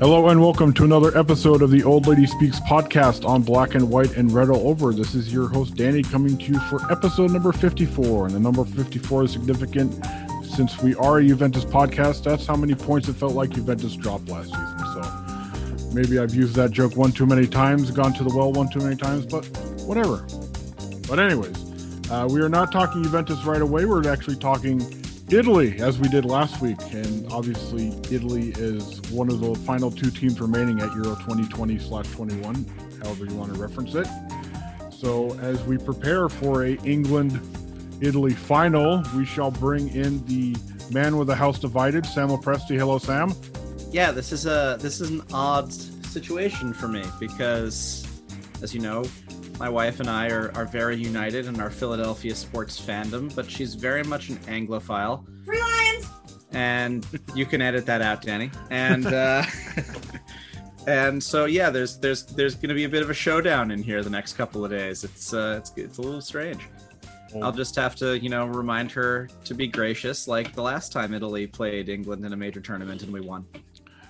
Hello and welcome to another episode of the Old Lady Speaks podcast on Black and White and Red All Over. This is your host Danny coming to you for episode number 54. And the number 54 is significant since we are a Juventus podcast. That's how many points it felt like Juventus dropped last season. So maybe I've used that joke one too many times, gone to the well one too many times, but whatever. But anyways, uh, we are not talking Juventus right away. We're actually talking Italy, as we did last week. And obviously, Italy is one of the final two teams remaining at Euro 2020 slash 21, however you want to reference it. So, as we prepare for a England Italy final, we shall bring in the man with the house divided, Sam Presti. Hello, Sam. Yeah, this is a this is an odd situation for me because, as you know, my wife and I are, are very united in our Philadelphia sports fandom, but she's very much an Anglophile. Three Lions! And you can edit that out, Danny. And uh, and so yeah, there's there's there's going to be a bit of a showdown in here the next couple of days. It's uh, it's it's a little strange. I'll just have to, you know, remind her to be gracious, like the last time Italy played England in a major tournament and we won.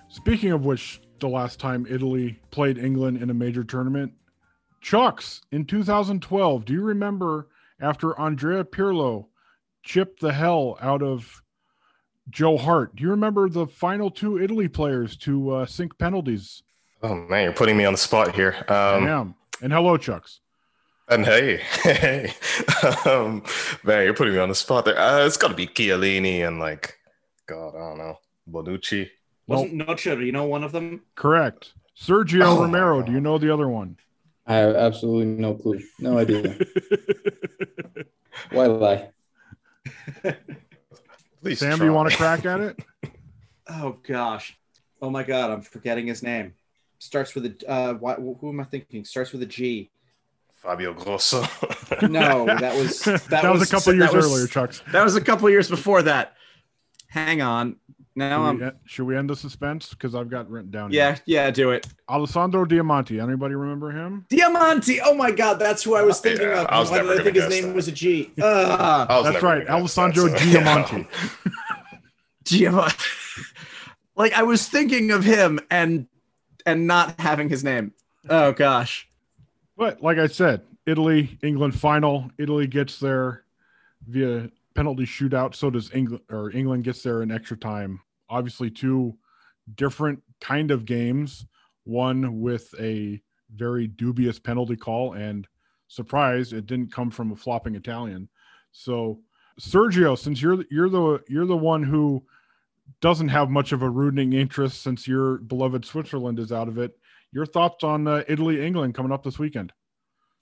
Speaking of which, the last time Italy played England in a major tournament, Chucks in 2012. Do you remember after Andrea Pirlo chipped the hell out of Joe Hart? Do you remember the final two Italy players to uh, sink penalties? Oh man, you're putting me on the spot here. Um, I am. And hello, Chucks. And hey, hey, um, man, you're putting me on the spot there. Uh, it's got to be Chiellini and like, God, I don't know, Bonucci. Wasn't Noche, you know, one of them? Correct. Sergio Oh, Romero. Do you know the other one? I have absolutely no clue. No idea. Why lie? Please Sam, do you want to crack at it? Oh gosh. Oh my god, I'm forgetting his name. Starts with a uh why, who am I thinking? Starts with a G. Fabio Grosso? No, that was that, That was a couple that years was- earlier, Chucks. That was a couple years before that. Hang on. Now Should I'm we, should we end the suspense? Because I've got written down. Yeah, here. yeah, do it. Alessandro Diamanti. Anybody remember him? Diamante. Oh my god, that's who I was thinking Yeah, of. I was Why never did I think his name that. was a G? Uh, was That's right, gonna that, Alessandro so- Diamanti. Giamatti. like I was thinking of him and and not having his name. Oh gosh. But like I said, Italy, England final. Italy gets there via penalty shootout. So does England, or England gets there in extra time. Obviously, two different kind of games. One with a very dubious penalty call, and surprise, it didn't come from a flopping Italian. So, Sergio, since you're you're the you're the one who doesn't have much of a rooting interest since your beloved Switzerland is out of it, your thoughts on uh, Italy England coming up this weekend?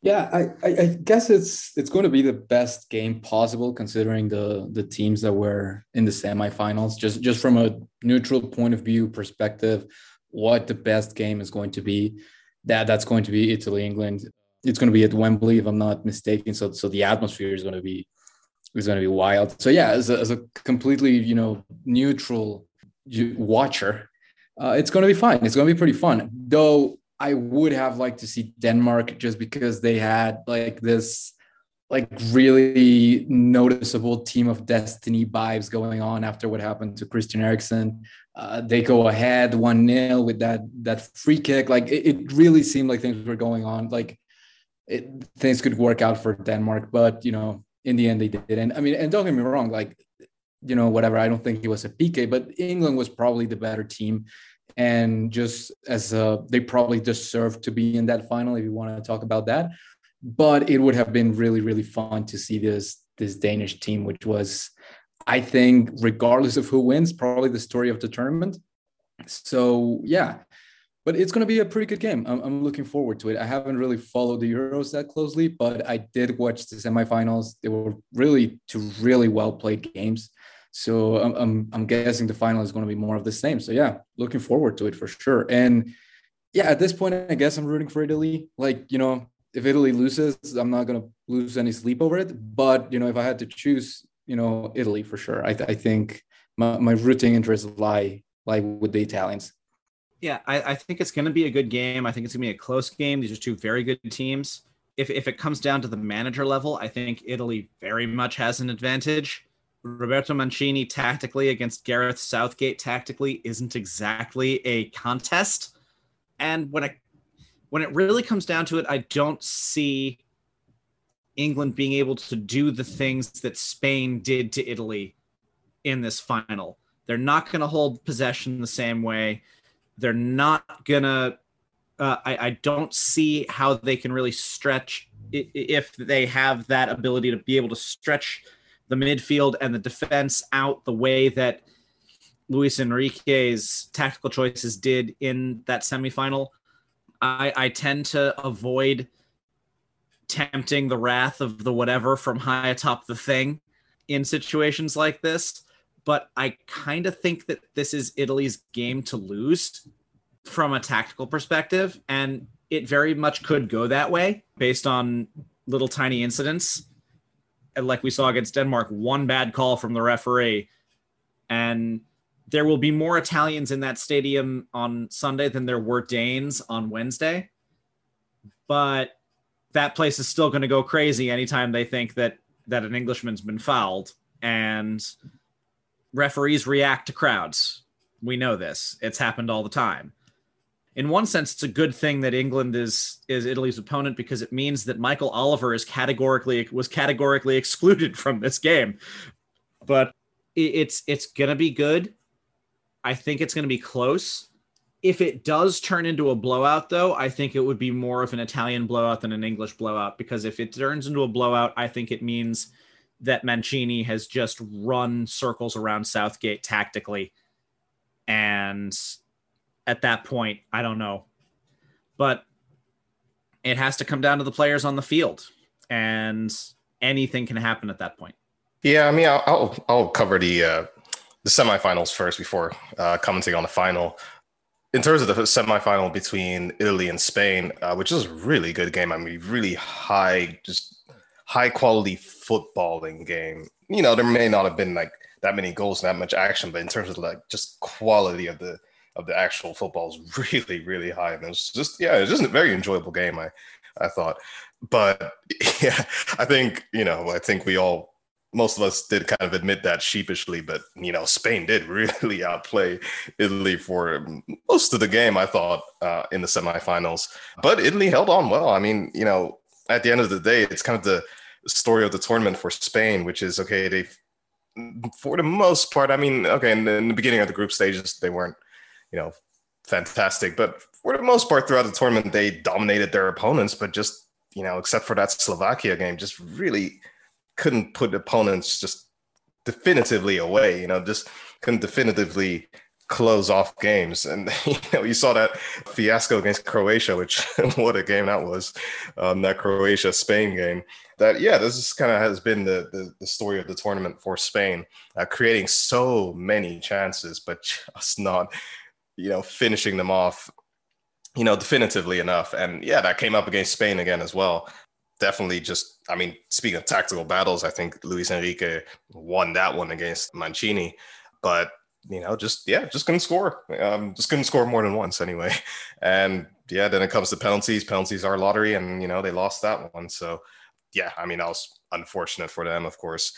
Yeah, I, I, guess it's it's going to be the best game possible considering the the teams that were in the semifinals. Just just from a neutral point of view perspective, what the best game is going to be. That that's going to be Italy England. It's going to be at Wembley, if I'm not mistaken. So so the atmosphere is going to be is going to be wild. So yeah, as a, as a completely you know neutral watcher, uh, it's going to be fine. It's going to be pretty fun. Though I would have liked to see Denmark just because they had like this like really noticeable team of destiny vibes going on after what happened to Christian Eriksen. Uh, they go ahead one nil with that that free kick. Like it, it, really seemed like things were going on. Like it, things could work out for Denmark, but you know, in the end they didn't. I mean, and don't get me wrong, like you know, whatever. I don't think it was a PK, but England was probably the better team and just as uh, they probably deserve to be in that final if you want to talk about that. But it would have been really really fun to see this this danish team which was i think regardless of who wins probably the story of the tournament. So yeah but it's going to be a pretty good game. I'm, I'm looking forward to it. I haven't really followed the euros that closely but i did watch the semifinals. They were really two really well played games so I'm, I'm, I'm guessing the final is going to be more of the same. So yeah, looking forward to it for sure. And yeah, at this point, I guess I'm rooting for Italy. Like you know, if Italy loses, I'm not going to lose any sleep over it. But you know, if I had to choose, you know, Italy for sure. I, I think my, my rooting interests lie lie with the Italians. Yeah, I, I think it's going to be a good game. I think it's going to be a close game. These are two very good teams. If if it comes down to the manager level, I think Italy very much has an advantage Roberto Mancini tactically against Gareth Southgate tactically isn't exactly a contest. And when it when it really comes down to it, I don't see England being able to do the things that Spain did to Italy in this final. They're not going to hold possession the same way. They're not going to. Uh, I, I don't see how they can really stretch if they have that ability to be able to stretch the midfield and the defense out the way that Luis Enrique's tactical choices did in that semifinal. I, I tend to avoid tempting the wrath of the whatever from high atop the thing in situations like this. But I kind of think that this is Italy's game to lose from a tactical perspective. And it very much could go that way based on little tiny incidents like we saw against Denmark, one bad call from the referee. And there will be more Italians in that stadium on Sunday than there were Danes on Wednesday. But that place is still going to go crazy anytime they think that that an Englishman's been fouled and referees react to crowds. We know this. It's happened all the time in one sense, it's a good thing that England is is Italy's opponent because it means that Michael Oliver is categorically was categorically excluded from this game. But it's it's gonna be good. I think it's gonna be close. If it does turn into a blowout, though, I think it would be more of an Italian blowout than an English blowout because if it turns into a blowout, I think it means that Mancini has just run circles around Southgate tactically and at that point, I don't know. But it has to come down to the players on the field, and anything can happen at that point. Yeah, I mean, I'll I'll, I'll cover the uh, the semifinals first before uh, commenting on the final. In terms of the semifinal between Italy and Spain, uh, which is a really good game. I mean, really high, just high quality footballing game. You know, there may not have been like that many goals, and that much action, but in terms of like just quality of the of the actual football is really, really high. And it was just, yeah, it's just a very enjoyable game. I, I thought, but yeah, I think you know, I think we all, most of us did kind of admit that sheepishly, but you know, Spain did really outplay Italy for most of the game. I thought uh, in the semifinals, but Italy held on well. I mean, you know, at the end of the day, it's kind of the story of the tournament for Spain, which is okay. They, for the most part, I mean, okay, in the, in the beginning of the group stages, they weren't you know, fantastic. But for the most part, throughout the tournament, they dominated their opponents, but just, you know, except for that Slovakia game, just really couldn't put opponents just definitively away, you know, just couldn't definitively close off games. And you know, you saw that fiasco against Croatia, which what a game that was. Um, that Croatia Spain game. That yeah, this is kind of has been the, the, the story of the tournament for Spain, uh, creating so many chances, but just not you know finishing them off. You know, definitively enough. And yeah, that came up against Spain again as well. Definitely just, I mean, speaking of tactical battles, I think Luis Enrique won that one against Mancini. But you know, just yeah, just couldn't score. Um, just couldn't score more than once anyway. And yeah, then it comes to penalties. Penalties are lottery, and you know they lost that one. So yeah, I mean that was unfortunate for them, of course.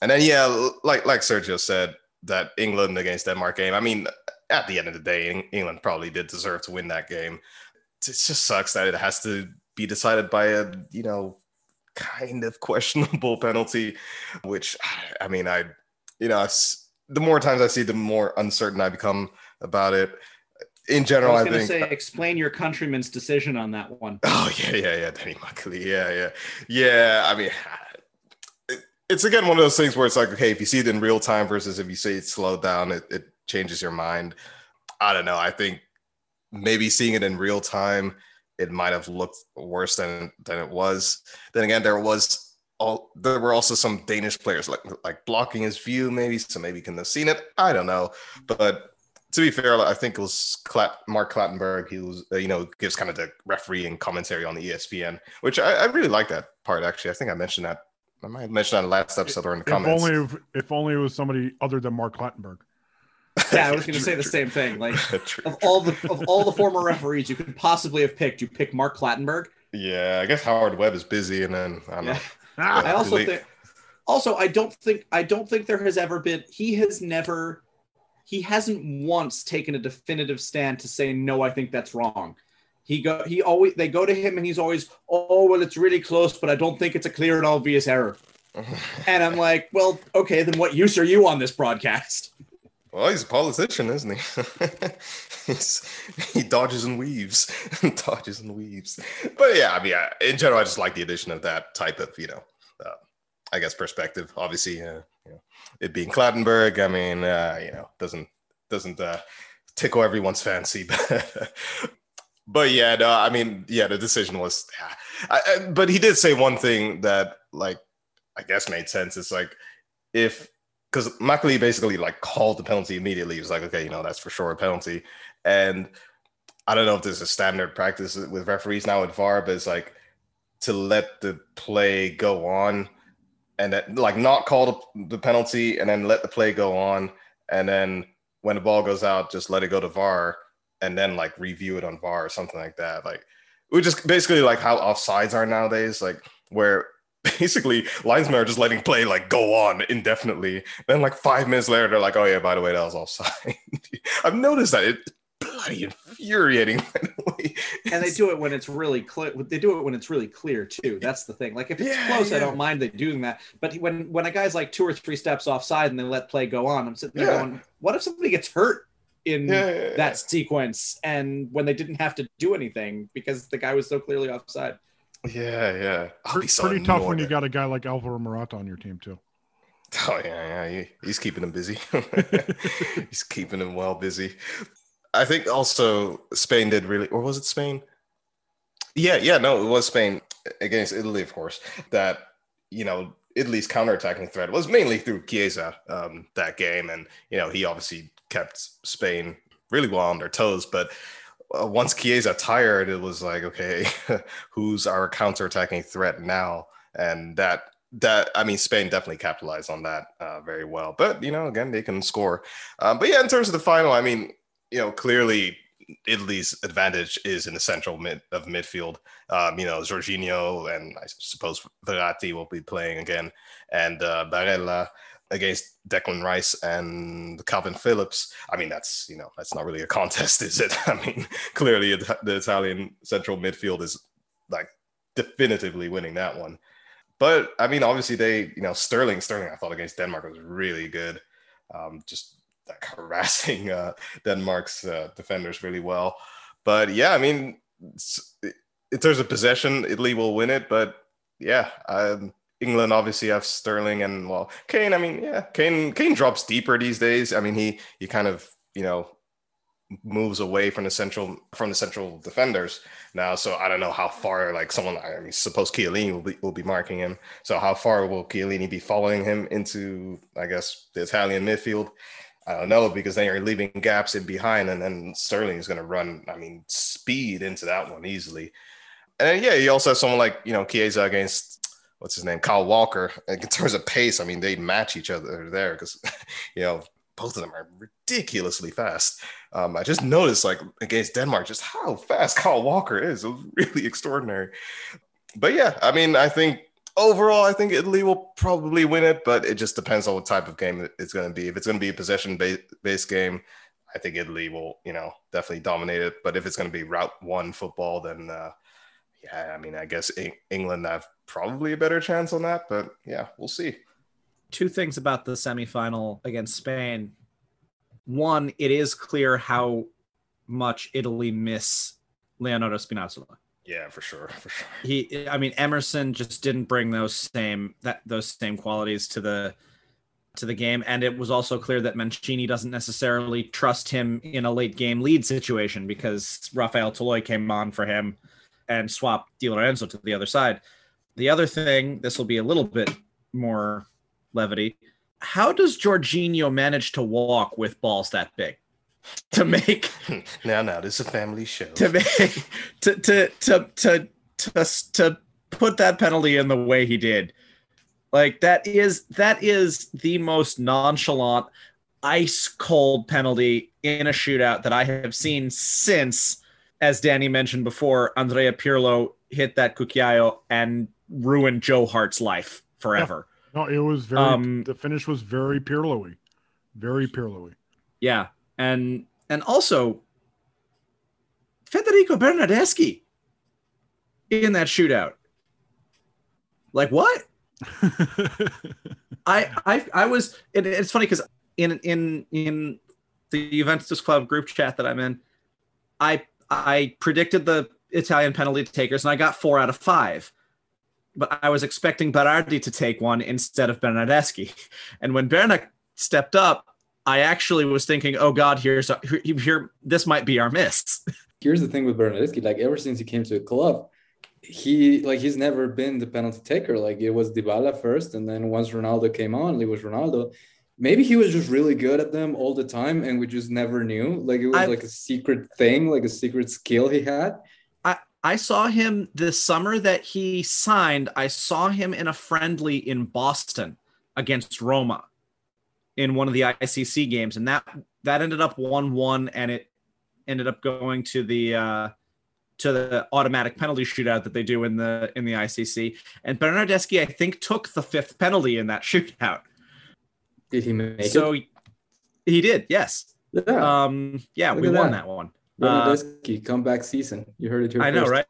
And then yeah, like like Sergio said, that England against Denmark game. I mean, at the end of the day, England probably did deserve to win that game. It just sucks that it has to be decided by a you know kind of questionable penalty, which I mean I you know i the more times I see, the more uncertain I become about it. In general, I was going to think. say, explain your countryman's decision on that one. Oh yeah, yeah, yeah, Danny Makkelie. Yeah, yeah, yeah. I mean, it, it's again one of those things where it's like, okay, if you see it in real time versus if you see it slowed down, it, it changes your mind. I don't know. I think maybe seeing it in real time, it might have looked worse than than it was. Then again, there was all there were also some Danish players like like blocking his view, maybe so maybe he couldn't have seen it. I don't know, but to be fair, I think it was Clat- Mark Clattenburg. He was, uh, you know, gives kind of the refereeing commentary on the ESPN, which I, I, really like that part. Actually, I think I mentioned that. I might have mentioned that in the last episode or in the if comments. Only if, if only it was somebody other than Mark Clattenburg. Yeah, I was going to say the same thing. Like of all the of all the former referees you could possibly have picked, you pick Mark Clattenburg. Yeah, I guess Howard Webb is busy, and then I don't yeah. know. Ah. I also think also I don't think I don't think there has ever been he has never he hasn't once taken a definitive stand to say no I think that's wrong. He go he always they go to him and he's always oh well it's really close but I don't think it's a clear and obvious error. and I'm like, well, okay, then what use are you on this broadcast? Well, he's a politician, isn't he? he dodges and weaves, dodges and weaves. But yeah, I mean, in general, I just like the addition of that type of, you know, uh, I guess perspective. Obviously, uh, you know, it being Clattenburg, I mean, uh, you know, doesn't doesn't uh, tickle everyone's fancy. but yeah, no, I mean, yeah, the decision was. I, I, but he did say one thing that, like, I guess made sense. It's like if because Makkelie basically like called the penalty immediately. He was like, okay, you know, that's for sure a penalty. And I don't know if there's a standard practice with referees now at VAR, but it's like to let the play go on and that, like not call the penalty and then let the play go on. And then when the ball goes out, just let it go to VAR and then like review it on VAR or something like that. Like, which is basically like how offsides are nowadays, like where basically linesmen are just letting play like go on indefinitely. Then like five minutes later, they're like, "Oh yeah, by the way, that was offside." I've noticed that it bloody infuriating. and they do it when it's really clear. They do it when it's really clear too. That's the thing. Like if it's yeah, close, yeah. I don't mind they doing that. But when when a guy's like two or three steps offside and they let play go on, I'm sitting there yeah. going, "What if somebody gets hurt?" in that sequence and when they didn't have to do anything because the guy was so clearly offside yeah, yeah. Pretty, so pretty tough when you got a guy like Alvaro Morata on your team too. Oh yeah, yeah. He, he's keeping him busy. he's keeping him well busy. I think also Spain did really, or was it Spain? Yeah, yeah. No, it was Spain against Italy, of course. That you know Italy's counterattacking threat was mainly through Chiesa um, that game, and you know he obviously kept Spain really well on their toes, but uh, once Chiesa tired, it was like, okay, who's our counterattacking threat now? And that that I mean, Spain definitely capitalized on that uh, very well. But you know, again, they can score. Um, but yeah, in terms of the final, I mean, you know, clearly Italy's advantage is in the central mid of midfield. Um, you know, Jorginho and I suppose Verratti will be playing again, and uh, Barella against Declan Rice and Kalvin Phillips. I mean, that's you know that's not really a contest, is it? I mean, clearly the Italian central midfield is like definitively winning that one. But I mean, obviously they you know Sterling Sterling I thought against Denmark was really good. Um, just like harassing uh, Denmark's uh, defenders really well. But yeah, I mean, in terms of possession, Italy will win it. But yeah, um, England obviously have Sterling and well, Kane. I mean, yeah, Kane Kane drops deeper these days. I mean, he he kind of you know moves away from the central from the central defenders now. So I don't know how far like someone I mean suppose Chiellini will be will be marking him. So how far will Chiellini be following him into I guess the Italian midfield? I don't know because then you're leaving gaps in behind, and then Sterling is going to run. I mean, speed into that one easily. And yeah, you also have someone like you know Chiesa against what's his name, Kyle Walker. In terms of pace, I mean, they match each other there because you know both of them are ridiculously fast. Um, I just noticed, like against Denmark, just how fast Kyle Walker is. It was really extraordinary. But yeah, I mean, I think overall, I think Italy will probably win it, but it just depends on what type of game it's going to be. If it's going to be a possession based game, I think Italy will, you know, definitely dominate it. But if it's going to be route one football, then uh, yeah, I mean, I guess England have probably a better chance on that. But yeah, we'll see two things about the semifinal against Spain. One, it is clear how much Italy miss Leonardo Spinazzola. Yeah, for sure, for sure. He, I mean, Emerson just didn't bring those same that those same qualities to the to the game, and it was also clear that Mancini doesn't necessarily trust him in a late game lead situation because Rafael Toloi came on for him and swapped Di Lorenzo to the other side. The other thing, this will be a little bit more levity. How does Jorginho manage to walk with balls that big? To make now, now this is a family show. To make to to to to to, to put that penalty in the way he did, like that is that is the most nonchalant, ice cold penalty in a shootout that I have seen since, as Danny mentioned before, Andrea Pirlo hit that Cucchiaio and ruined Joe Hart's life forever. No, it was very. Um, the finish was very Pirlo-y, very Pirlo-y. Yeah, and and also Federico Bernardeschi in that shootout. Like what? I I I was. It, it's funny because in in in the Juventus Club group chat that I'm in, I I predicted the Italian penalty takers and I got four out of five but I was expecting Berardi to take one instead of Bernardeschi. And when Berna stepped up, I actually was thinking, "Oh God, here's a, here, this might be our miss." Here's the thing with Bernardeschi: like ever since he came to the club, he like he's never been the penalty taker. Like it was Dybala first, and then once Ronaldo came on, it was Ronaldo. Maybe he was just really good at them all the time, and we just never knew. Like it was I've, like a secret thing, like a secret skill he had. I saw him this summer that he signed. I saw him in a friendly in Boston against Roma in one of the ICC games, and that that ended up one one, and it ended up going to the uh, to the automatic penalty shootout that they do in the in the ICC. And Bernardeschi, I think, took the fifth penalty in that shootout. Did he make so it? So he did, yes. Yeah. Um, yeah, Look we won that. that one. Bernardeschi uh, comeback season. You heard it here. I know, right?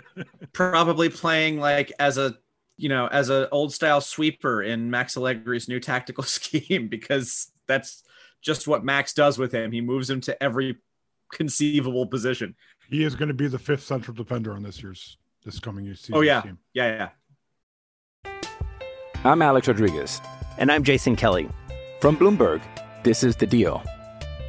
Probably playing like as a you know as an old style sweeper in Max Allegri's new tactical scheme because that's just what Max does with him. He moves him to every conceivable position. He is going to be the fifth central defender on this year's this coming year's season. Oh yeah, team. yeah, yeah. I'm Alex Rodriguez, and I'm Jason Kelly from Bloomberg. This is the Deal.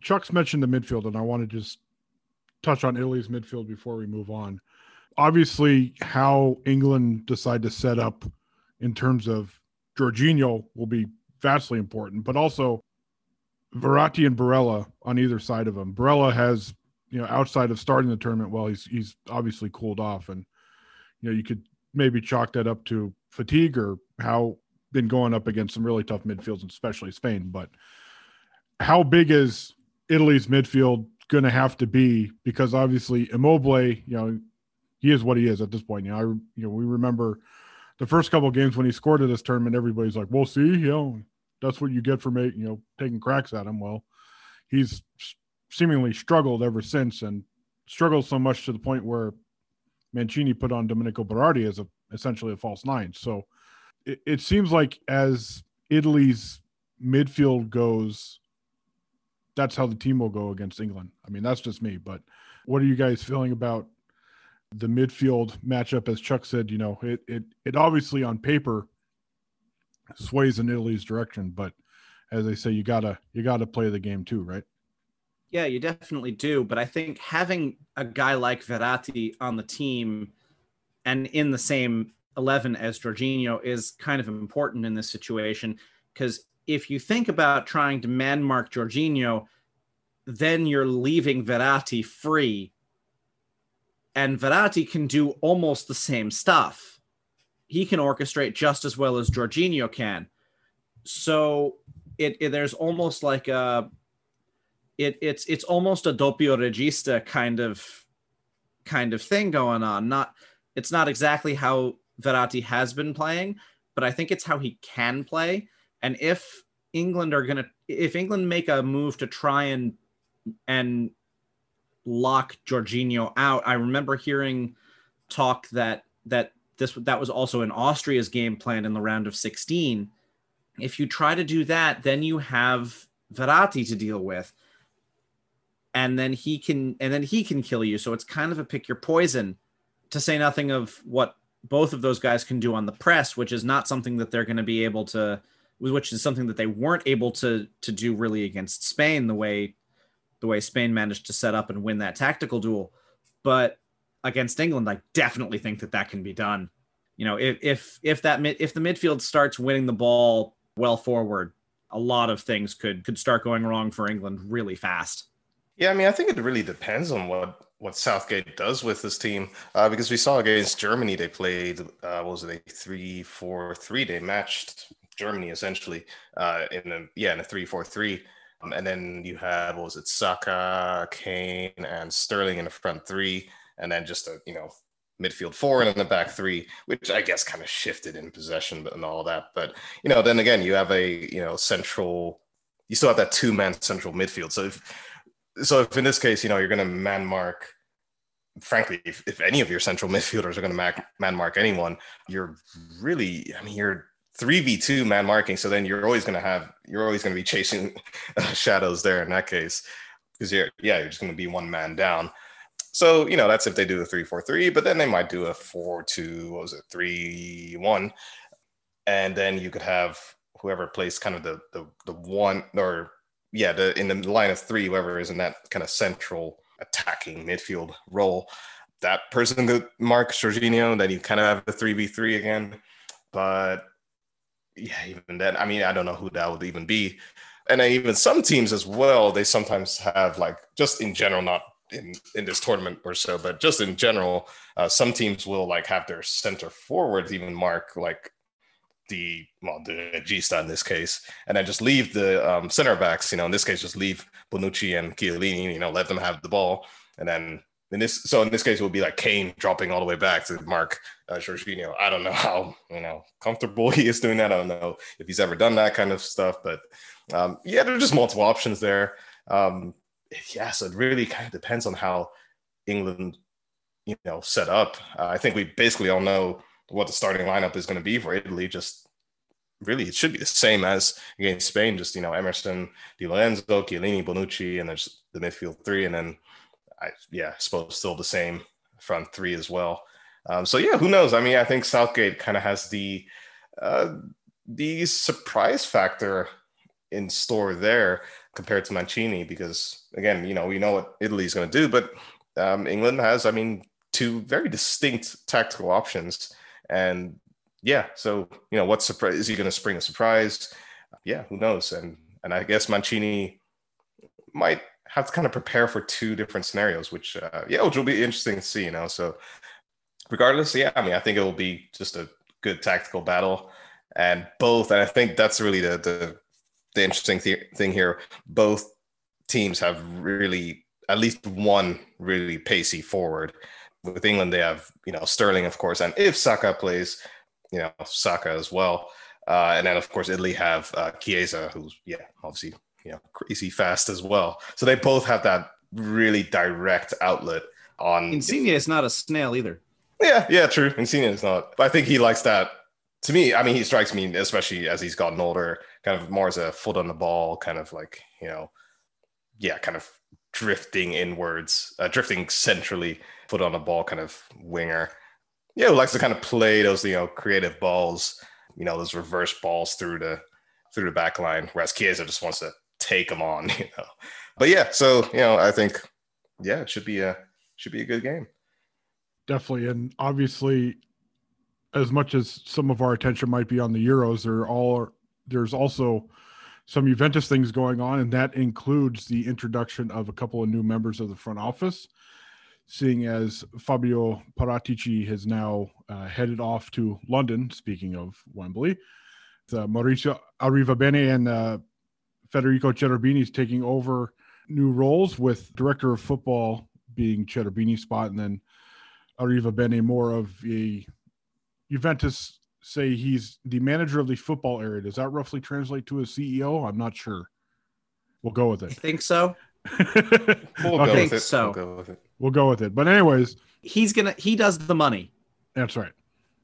Chuck's mentioned the midfield, and I want to just touch on Italy's midfield before we move on. obviously, how England decide to set up in terms of Jorginho will be vastly important, but also Verratti and Barella on either side of him. Barella has, you know, outside of starting the tournament, well, he's he's obviously cooled off, and you know, you could maybe chalk that up to fatigue or how been going up against some really tough midfields, especially Spain. But how big is Italy's midfield going to have to be? Because obviously, Immobile, you know, he is what he is at this point. You know, I, you know, we remember the first couple games when he scored at this tournament. Everybody's like, "Well, see, you know, that's what you get for you know, taking cracks at him." Well, he's seemingly struggled ever since, and struggled so much to the point where Mancini put on Domenico Berardi as a essentially a false nine. So it, it seems like as Italy's midfield goes, that's how the team will go against England. I mean, that's just me. But what are you guys feeling about the midfield matchup? As Chuck said, you know, it it it obviously on paper sways in Italy's direction, but as they say, you gotta you gotta play the game too, right? Yeah, you definitely do. But I think having a guy like Verratti on the team and in the same 11 as Jorginho is kind of important in this situation because if you think about trying to man mark Jorginho, then you're leaving Verratti free. And Verratti can do almost the same stuff. He can orchestrate just as well as Jorginho can. So it, it there's almost like a it, it's it's almost a doppio regista kind of kind of thing going on. Not it's not exactly how Verratti has been playing, but I think it's how he can play. And if England are gonna, if England make a move to try and and lock Jorginho out, I remember hearing talk that that this that was also in Austria's game plan in the round of 16. If you try to do that, then you have Verratti to deal with. And then he can and then he can kill you. So it's kind of a pick your poison to say nothing of what both of those guys can do on the press, which is not something that they're going to be able to, which is something that they weren't able to to do really against Spain the way the way Spain managed to set up and win that tactical duel. But against England, I definitely think that that can be done. You know, if if if that mid, if the midfield starts winning the ball well forward, a lot of things could could start going wrong for England really fast. Yeah, I mean, I think it really depends on what what Southgate does with this team uh, because we saw against Germany they played uh, what was it a three four three they matched Germany essentially uh, in a yeah in a three four three. Um, and then you had what was it Saka Kane and Sterling in the front three and then just a you know midfield four and in the back three which I guess kind of shifted in possession and all that. But you know then again you have a you know central you still have that two man central midfield. So if so if in this case, you know, you're going to man mark, frankly, if, if any of your central midfielders are going to man mark anyone, you're really, I mean, you're 3v2 man marking. So then you're always going to have, you're always going to be chasing uh, shadows there in that case. Because you're, yeah, you're just going to be one man down. So, you know, that's if they do a 3 4 3, but then they might do a 4 2, what was it, 3 1. And then you could have whoever plays kind of the, the, the one or yeah, the in the line of three, whoever is in that kind of central attacking midfield role, that person could mark Jorginho, then you kind of have the three v three again. But yeah, even then, I mean, I don't know who that would even be. And then even some teams as well, they sometimes have like just in general, not in in this tournament or so, but just in general, uh, some teams will like have their center forwards even mark like the well the Gista in this case, and then just leave the um, center backs. You know, in this case, just leave Bonucci and Chiellini. You know, let them have the ball, and then in this so in this case it would be like Kane dropping all the way back to mark uh, Jorginho. I don't know how you know comfortable he is doing that. I don't know if he's ever done that kind of stuff, but um, yeah, there are just multiple options there. Um, yeah, so it really kind of depends on how England, you know, set up. Uh, I think we basically all know what the starting lineup is going to be for Italy. Just really, it should be the same as against Spain. Just you know, Emerson, Di Lorenzo, Chiellini, Bonucci, and there's the midfield three, and then I yeah, I suppose still the same front three as well. Um, so yeah, who knows? I mean, I think Southgate kind of has the uh, the surprise factor in store there compared to Mancini because again, you know, we know what Italy is going to do, but um, England has, I mean, two very distinct tactical options. And yeah, so you know, what surprise is he going to spring a surprise? Yeah, who knows? And and I guess Mancini might have to kind of prepare for two different scenarios, which uh, yeah, which will be interesting to see. You know, so regardless, yeah, I mean, I think it will be just a good tactical battle, and both, and I think that's really the the, the interesting th- thing here. Both teams have really at least one really pacey forward. With England, they have you know Sterling, of course, and if Saka plays, you know Saka as well. Uh, and then of course Italy have uh, Chiesa, who's yeah obviously you know crazy fast as well. So they both have that really direct outlet on. Insigne is not a snail either. Yeah, yeah, true. Insigne is not. But I think he likes that. To me, I mean, he strikes me, especially as he's gotten older, kind of more as a foot on the ball, kind of like you know, yeah, kind of drifting inwards, uh, drifting centrally, foot on the ball, kind of winger. Yeah, who likes to kind of play those you know creative balls, you know, those reverse balls through the through the back line, whereas Chiesa just wants to take them on, you know. But yeah, so you know, I think yeah, it should be a should be a good game. Definitely, and obviously, as much as some of our attention might be on the Euros, there all there's also some Juventus things going on, and that includes the introduction of a couple of new members of the front office. Seeing as Fabio Paratici has now uh, headed off to London, speaking of Wembley, uh, Maurizio Arrivabene and uh, Federico Cherubini is taking over new roles with director of football being Cherubini's spot, and then Arrivabene more of a Juventus say he's the manager of the football area. Does that roughly translate to a CEO? I'm not sure. We'll go with it. I think so. we'll okay. think so. We'll go with it. We'll go with it. But anyways, he's gonna he does the money. That's right.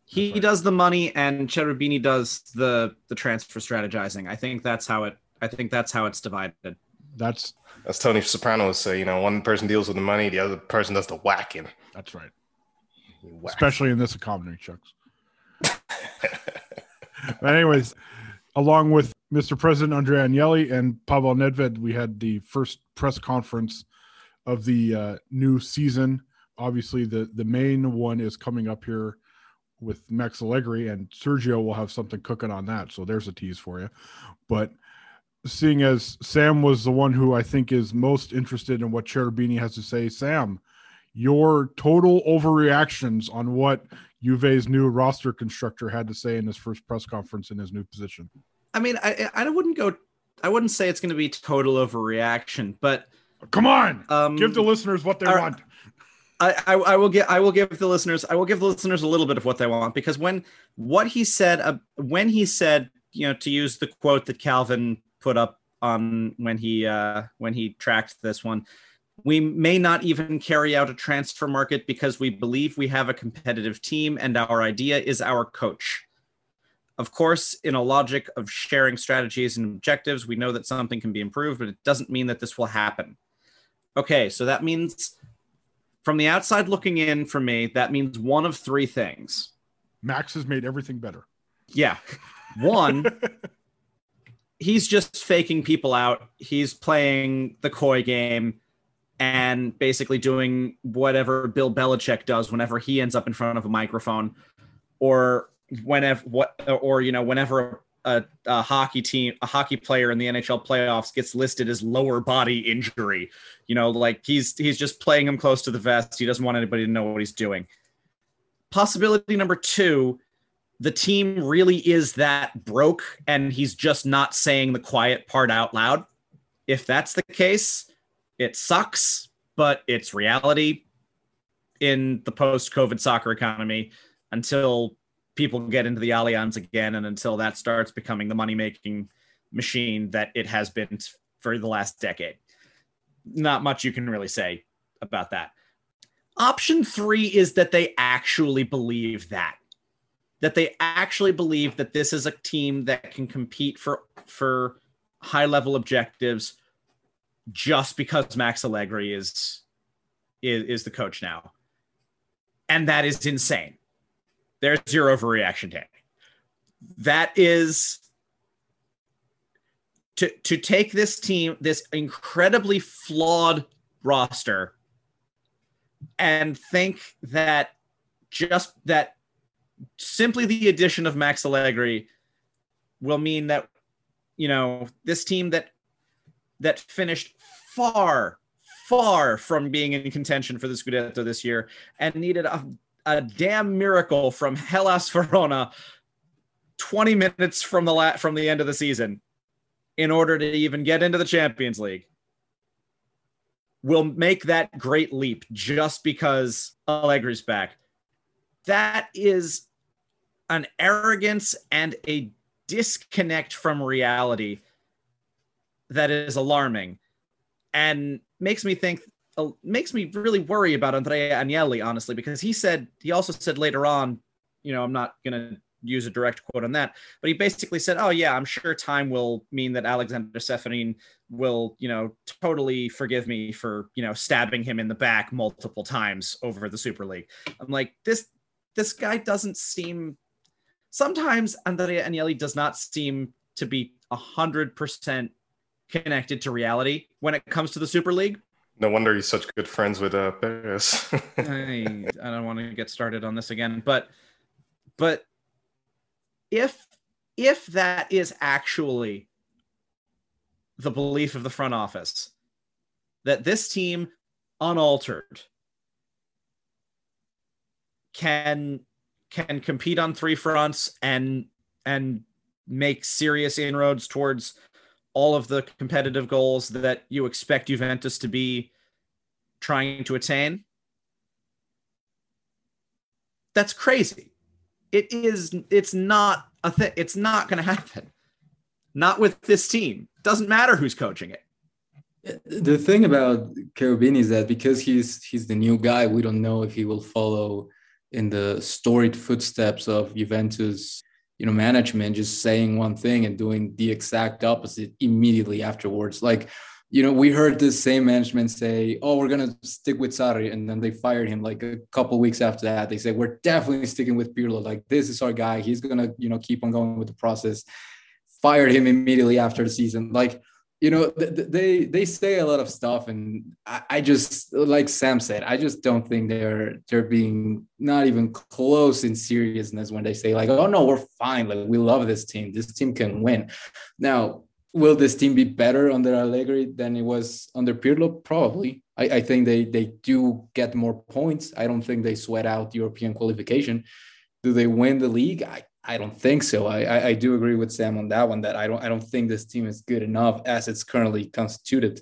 He right. does the money, and Cherubini does the the transfer strategizing. I think that's how it. I think that's how it's divided. That's as Tony Soprano would say. You know, one person deals with the money, the other person does the whacking. That's right. Especially in this economy, Chucks. but anyways, along with Mr. President Andrea Agnelli and Pavel Nedved, we had the first press conference of the uh, new season. Obviously, the the main one is coming up here with Max Allegri, and Sergio will have something cooking on that. So there's a tease for you. But seeing as Sam was the one who I think is most interested in what Cherubini has to say, Sam, your total overreactions on what Juve's new roster constructor had to say in his first press conference in his new position. I mean, I I wouldn't go, I wouldn't say it's going to be total overreaction, but come on, um, give the listeners what they want. I, I, I will get I will give the listeners I will give the listeners a little bit of what they want because when what he said uh, when he said you know to use the quote that Calvin put up on when he uh, when he tracked this one we may not even carry out a transfer market because we believe we have a competitive team and our idea is our coach. Of course, in a logic of sharing strategies and objectives, we know that something can be improved, but it doesn't mean that this will happen. Okay, so that means from the outside looking in for me, that means one of three things. Max has made everything better. Yeah. One, he's just faking people out. He's playing the coy game and basically doing whatever Bill Belichick does whenever he ends up in front of a microphone, or whenever what, or you know, whenever a, a, hockey team, a hockey player in the NHL playoffs gets listed as lower body injury. You know, like he's he's just playing him close to the vest. He doesn't want anybody to know what he's doing. Possibility number two, the team really is that broke, and he's just not saying the quiet part out loud. If that's the case, it sucks, but it's reality in the post COVID soccer economy until people get into the Allianz again and until that starts becoming the money making machine that it has been for the last decade. Not much you can really say about that. Option three is that they actually believe that. That they actually believe that this is a team that can compete for for high level objectives just because Max Allegri is is, is the coach now. And that is insane. There's your overreaction, Danny. That is to to take this team, this incredibly flawed roster, and think that just that simply the addition of Max Allegri will mean that you know this team that that finished far far from being in contention for the Scudetto this year and needed a, a damn miracle from Hellas Verona 20 minutes from the la- from the end of the season in order to even get into the Champions League will make that great leap just because Allegri's back. That is an arrogance and a disconnect from reality that is alarming and makes me think uh, makes me really worry about Andrea Agnelli honestly because he said he also said later on you know I'm not going to use a direct quote on that but he basically said oh yeah I'm sure time will mean that Aleksander Ceferin will you know totally forgive me for you know stabbing him in the back multiple times over the Super League. I'm like this this guy doesn't seem sometimes Andrea Agnelli does not seem to be a hundred percent connected to reality when it comes to the Super League. No wonder he's such good friends with uh, Perez. I, I don't want to get started on this again, but but if if that is actually the belief of the front office that this team unaltered can can compete on three fronts and and make serious inroads towards all of the competitive goals that you expect Juventus to be trying to attain. That's crazy. It is it's not a thing. It's not going to happen. Not with this team. Doesn't matter who's coaching it. The thing about Cherubini is that because he's he's the new guy, we don't know if he will follow in the storied footsteps of Juventus you know management just saying one thing and doing the exact opposite immediately afterwards. Like you know we heard this same management say oh we're to stick with Sarri and then they fired him like a couple weeks after that. They said we're definitely sticking with Pirlo. Like this is our guy. He's to you know keep on going with the process. Fired him immediately after the season. Like you know they they say a lot of stuff and I, just like sam said i just don't think they're they're being not even close in seriousness when they say like oh no we're fine. Like we love this team. This team can win. Now will this team be better under allegri than it was under pirlo? Probably. I, I think they they do get more points. I don't think they sweat out european qualification. Do they win the league? I I don't think so. I, I, I do agree with Sam on that one. That I don't I don't think this team is good enough as it's currently constituted.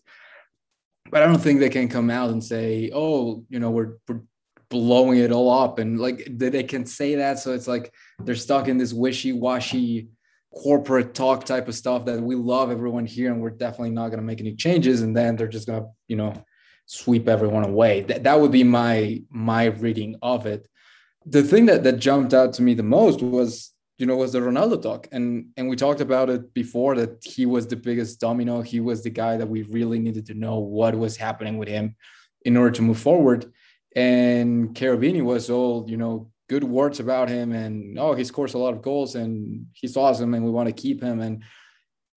But I don't think they can come out and say, "Oh, you know, we're, we're blowing it all up," and like they can say that. So it's like they're stuck in this wishy-washy corporate talk type of stuff that we love everyone here, and we're definitely not going to make any changes. And then they're just going to, you know, sweep everyone away. That that would be my my reading of it the thing that that jumped out to me the most was you know was the Ronaldo talk. And and we talked about it before that he was the biggest domino. He was the guy that we really needed to know what was happening with him in order to move forward. And Cherubini was all you know good words about him and oh he scores a lot of goals and he's awesome and we want to keep him. And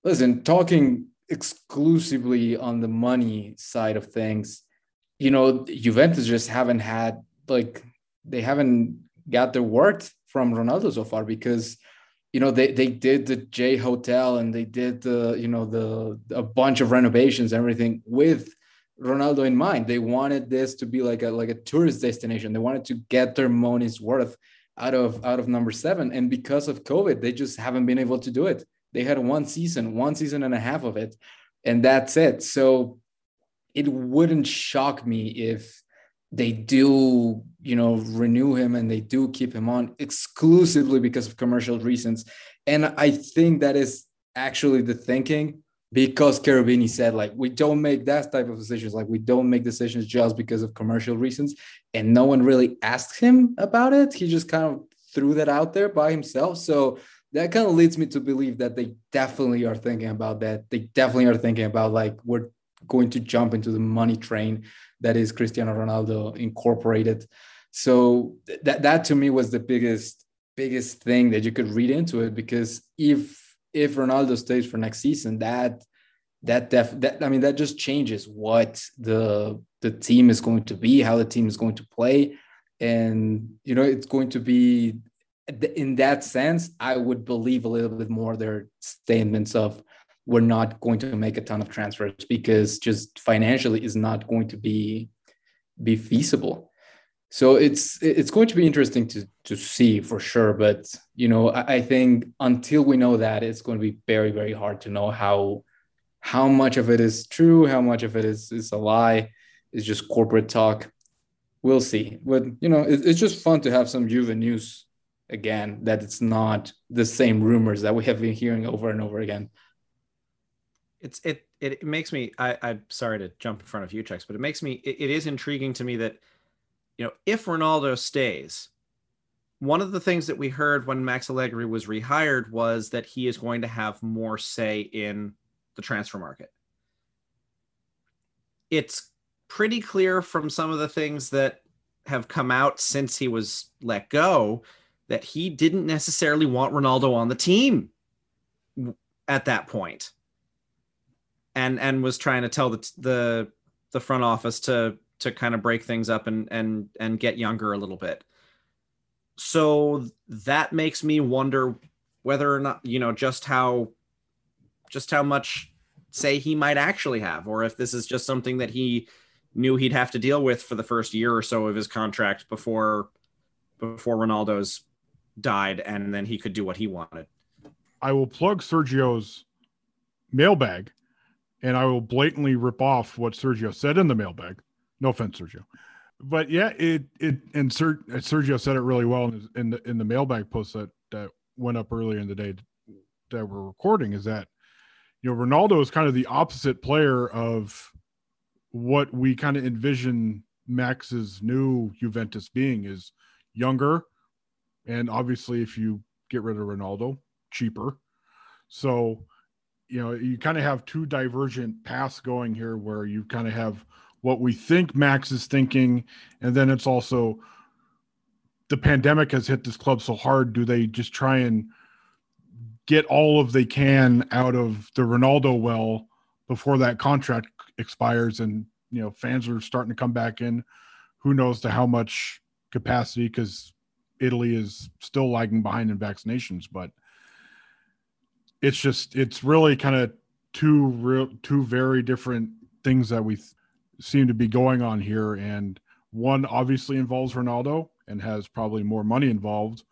listen talking exclusively on the money side of things you know Juventus just haven't had like they haven't got their worth from Ronaldo so far because you know they they did the J Hotel and they did the you know the a bunch of renovations and everything with Ronaldo in mind. They wanted this to be like a like a tourist destination. They wanted to get their money's worth out of out of number 7 and because of COVID they just haven't been able to do it. They had one season, one season and a half of it and that's it. So it wouldn't shock me if they do you know renew him and they do keep him on exclusively because of commercial reasons. And i think that is actually the thinking because Cherubini said like we don't make that type of decisions. Like we don't make decisions just because of commercial reasons. And no one really asked him about it. He just kind of threw that out there by himself. So that kind of leads me to believe that they definitely are thinking about that. They definitely are thinking about like we're going to jump into the money train that is Cristiano Ronaldo incorporated. So that that to me was the biggest biggest thing that you could read into it because if if Ronaldo stays for next season, that that def that I mean that just changes what the the team is going to be, how the team is going to play. And, you know, it's going to be, in that sense, I would believe a little bit more their statements of we're not going to make a ton of transfers because just financially is not going to be be feasible. So it's it's going to be interesting to to see for sure. But you know, I, I think until we know that, it's going to be very very hard to know how how much of it is true, how much of it is is a lie, is just corporate talk. We'll see. But you know, it, it's just fun to have some Juve news again. That it's not the same rumors that we have been hearing over and over again. It's it it makes me. I I'm sorry to jump in front of you, checks, but it makes me. It, it is intriguing to me that, you know, if Ronaldo stays, one of the things that we heard when Max Allegri was rehired was that he is going to have more say in the transfer market. It's pretty clear from some of the things that have come out since he was let go that he didn't necessarily want Ronaldo on the team at that point. And and was trying to tell the the the front office to to kind of break things up and and and get younger a little bit. So that makes me wonder whether or not, you know, just how just how much say he might actually have, or if this is just something that he knew he'd have to deal with for the first year or so of his contract before before Ronaldo's died, and then he could do what he wanted. I will plug Sergio's mailbag, and I will blatantly rip off what Sergio said in the mailbag. No offense, Sergio, but yeah, it it and Ser, uh, Sergio said it really well in, in the in the mailbag post that that went up earlier in the day that we're recording. Is that you know, Ronaldo is kind of the opposite player of what we kind of envision Max's new Juventus being is younger. And obviously, if you get rid of Ronaldo, cheaper. So, you know, you kind of have two divergent paths going here where you kind of have what we think Max is thinking. And then it's also the pandemic has hit this club so hard. Do they just try and get all of they can out of the Ronaldo well before that contract expires and you know fans are starting to come back in who knows to how much capacity because Italy is still lagging behind in vaccinations but it's just it's really kind of two real two very different things that we th- seem to be going on here and one obviously involves Ronaldo and has probably more money involved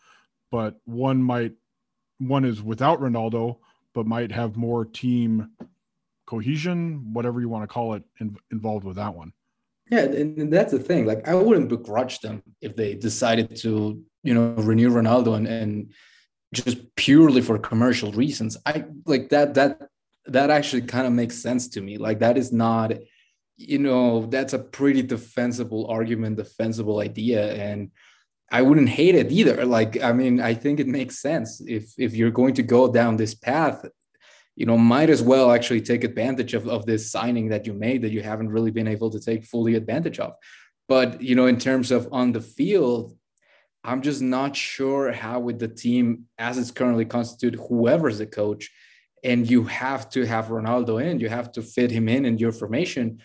but one might one is without Ronaldo, but might have more team cohesion, whatever you want to call it, in, involved with that one. Yeah, and that's the thing. Like, I wouldn't begrudge them if they decided to, you know, renew Ronaldo and, and just purely for commercial reasons. I like that. That that actually kind of makes sense to me. Like, that is not, you know, that's a pretty defensible argument, defensible idea, and I wouldn't hate it either. Like, I mean, I think it makes sense if if you're going to go down this path, you know, might as well actually take advantage of, of this signing that you made that you haven't really been able to take fully advantage of. But you know, in terms of on the field, I'm just not sure how with the team as it's currently constituted, whoever's the coach, and you have to have Ronaldo in, you have to fit him in in your formation.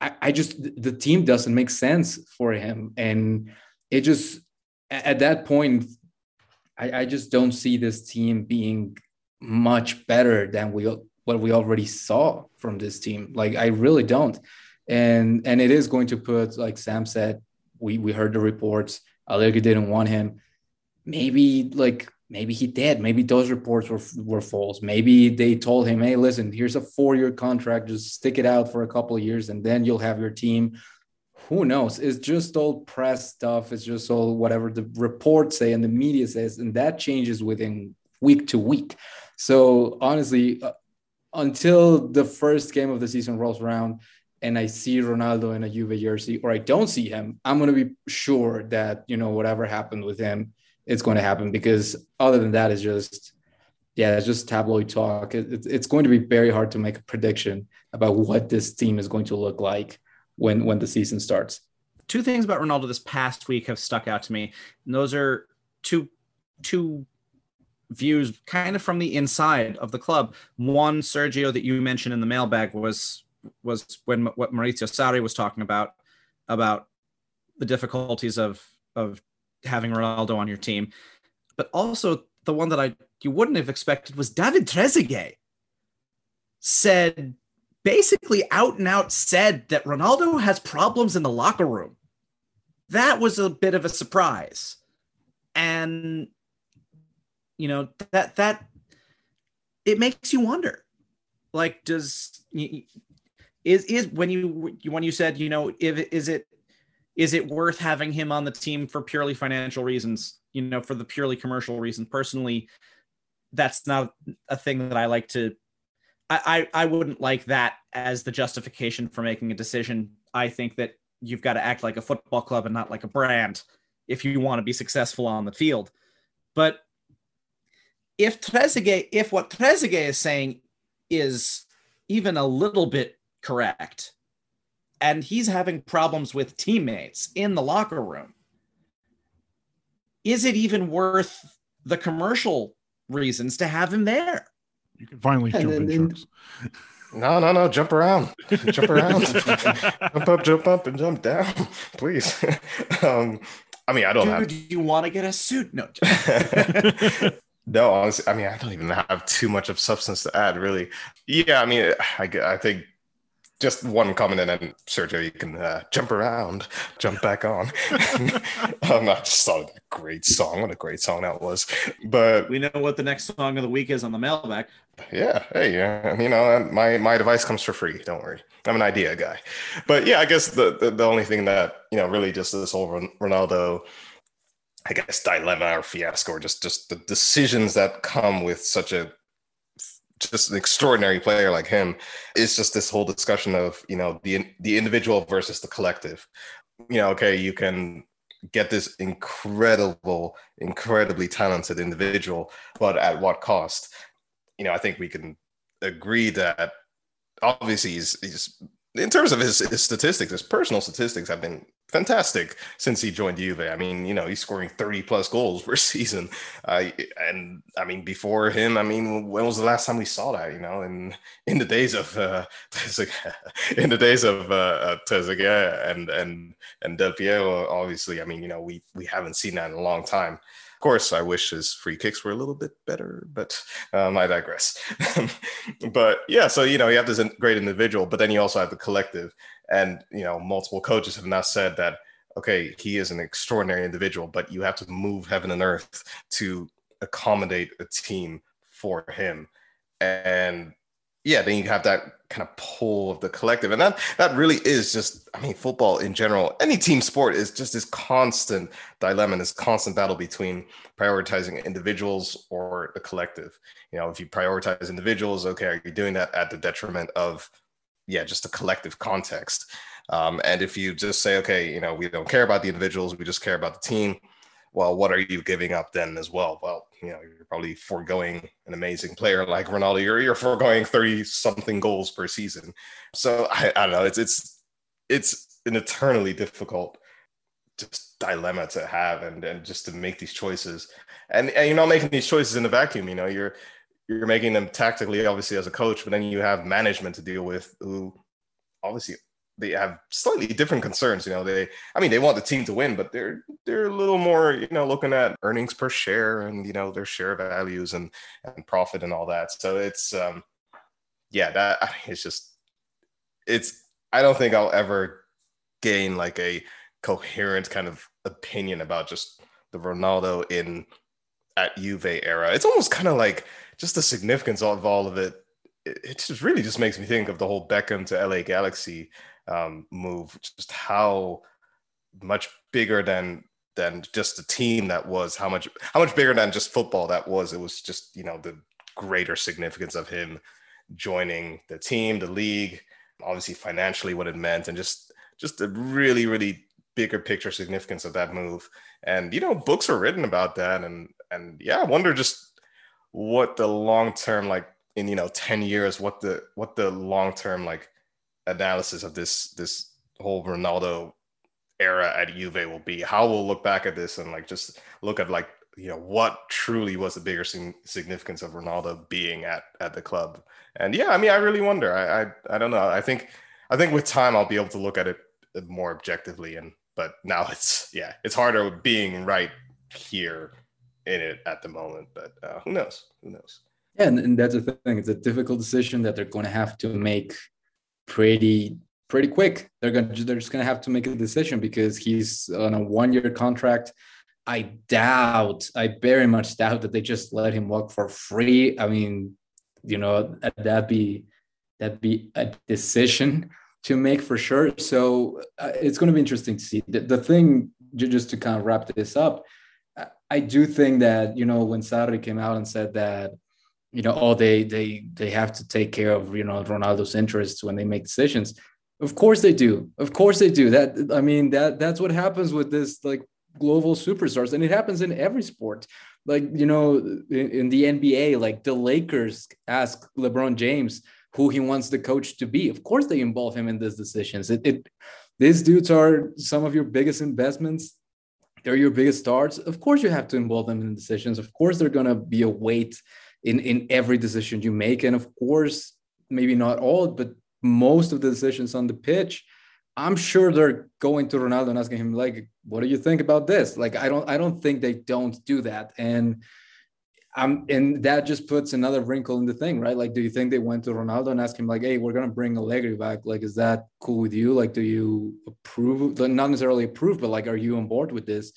I, I just the team doesn't make sense for him, and it just at that point, I, I just don't see this team being much better than we what we already saw from this team. Like I really don't. And and it is going to put, like Sam said, we we heard the reports. Allegri didn't want him. Maybe like maybe he did. Maybe those reports were were false. Maybe they told him, "Hey, listen, here's a four year contract. Just stick it out for a couple of years, and then you'll have your team who knows? It's just all press stuff. It's just all whatever the reports say and the media says, and that changes within week to week. So honestly, uh, until the first game of the season rolls around and I see Ronaldo in a Juve jersey, or I don't see him, I'm going to be sure that you know whatever happened with him, it's going to happen because other than that, it's just yeah, it's just tabloid talk. It, it's going to be very hard to make a prediction about what this team is going to look like when when the season starts. Two things about Ronaldo this past week have stuck out to me. And those are two two views kind of from the inside of the club. One, Sergio, that you mentioned in the mailbag was was when what Maurizio Sarri was talking about about the difficulties of of having Ronaldo on your team, but also the one that I you wouldn't have expected was David Trezeguet said basically out and out said that Ronaldo has problems in the locker room. That was a bit of a surprise. And you know, that that it makes you wonder. Like does is is when you when you said, you know, if is it is it worth having him on the team for purely financial reasons, you know, for the purely commercial reason? Personally, that's not a thing that I like to I, I, wouldn't like that as the justification for making a decision. I think that you've got to act like a football club and not like a brand if you want to be successful on the field. But if Trezeguet, if what Trezeguet is saying is even a little bit correct, and he's having problems with teammates in the locker room, is it even worth the commercial reasons to have him there? You can finally jump in insurance. No, no, no. Jump around. jump around. jump up, jump up, and jump down. Please. Um, I mean, I don't do, have. Do you want to get a suit? No. no, honestly, I mean, I don't even have too much of substance to add, really. Yeah, I mean, I, I think just one comment and then Sergio, you can uh, jump around, jump back on. um, I just thought that great song. What a great song that was. But we know what the next song of the week is on the mailbag. Yeah. Hey, yeah. You know, my, my device comes for free. Don't worry. I'm an idea guy. But yeah, I guess the, the, the only thing that, you know, really just this whole Ronaldo, I guess, dilemma or fiasco or just, just the decisions that come with such a just an extraordinary player like him is just this whole discussion of you know the the individual versus the collective. You know okay you can get this incredible incredibly talented individual but at what cost? You know i think we can agree that obviously he's, he's in terms of his, his statistics his personal statistics have been fantastic since he joined Juve. I mean, you know, he's scoring 30 plus goals per season. Uh, and I mean, before him, I mean, when was the last time we saw that, you know, in, in the days of, uh, in the days of, uh, Trezeguet and, and, and Del Piero, obviously, I mean, you know, we, we haven't seen that in a long time. Of course, I wish his free kicks were a little bit better, but um, I digress. but yeah, so, you know, you have this great individual, but then you also have the collective and you know multiple coaches have now said that okay he is an extraordinary individual but you have to move heaven and earth to accommodate a team for him. And yeah then you have that kind of pull of the collective. And that that really is just i mean football in general any team sport is just this constant dilemma this constant battle between prioritizing individuals or the collective. You know if you prioritize individuals okay are you doing that at the detriment of yeah, just a collective context. Um, and if you just say, okay, you know, we don't care about the individuals, we just care about the team. Well, what are you giving up then as well? Well, you know, you're probably foregoing an amazing player like Ronaldo. You're, you're foregoing 30 something goals per season. So I, I don't know. It's, it's, it's an eternally difficult just dilemma to have and, and just to make these choices. And, and you're not making these choices in a vacuum, you know, you're, you're making them tactically, obviously, as a coach, but then you have management to deal with who obviously they have slightly different concerns. You know, they I mean they want the team to win, but they're they're a little more, you know, looking at earnings per share and you know their share values and and profit and all that. So it's um yeah, that it's just it's I don't think I'll ever gain like a coherent kind of opinion about just the Ronaldo in at Juve era. It's almost kind of like just the significance of all of it, it, just really just makes me think of the whole Beckham to LA Galaxy um, move, just how much bigger than than just the team that was, how much how much bigger than just football that was. It was just you know the greater significance of him joining the team, the league, obviously financially what it meant, and just just a really really bigger picture significance of that move. And you know, books are written about that, and and yeah, I wonder just what the long term like in you know 10 years what the what the long term like analysis of this this whole Ronaldo era at Juve will be. How we'll look back at this and like just look at like you know what truly was the bigger significance of Ronaldo being at at the club. And yeah I mean I really wonder. I I, I don't know. I think I think with time I'll be able to look at it more objectively. And but now it's yeah, it's harder being right here in it at the moment. But uh, who knows? Who knows? Yeah, and, and that's the thing. It's a difficult decision that they're going to have to make pretty pretty quick. They're going to they're just going to have to make a decision because he's on a one year contract. I doubt, I very much doubt that they just let him walk for free. I mean, you know, that'd be that'd be a decision to make for sure. So uh, it's going to be interesting to see. The, the thing, just to kind of wrap this up, I do think that you know when Sarri came out and said that you know oh they they they have to take care of you know Ronaldo's interests when they make decisions. Of course they do. Of course they do. That I mean that that's what happens with this like global superstars, and it happens in every sport. Like you know in, in the NBA, like the Lakers ask LeBron James who he wants the coach to be. Of course they involve him in these decisions. It, it these dudes are some of your biggest investments they're your biggest stars. Of course, you have to involve them in decisions. Of course, they're going to be a weight in, in every decision you make. And of course, maybe not all, but most of the decisions on the pitch, I'm sure they're going to Ronaldo and asking him, like, what do you think about this? Like, I don't, I don't think they don't do that. And and that just puts another wrinkle in the thing, right? Like, do you think they went to Ronaldo and asked him, like, hey, we're gonna bring Allegri back? Like, is that cool with you? Like, do you approve? Not necessarily approve, but like, are you on board with this?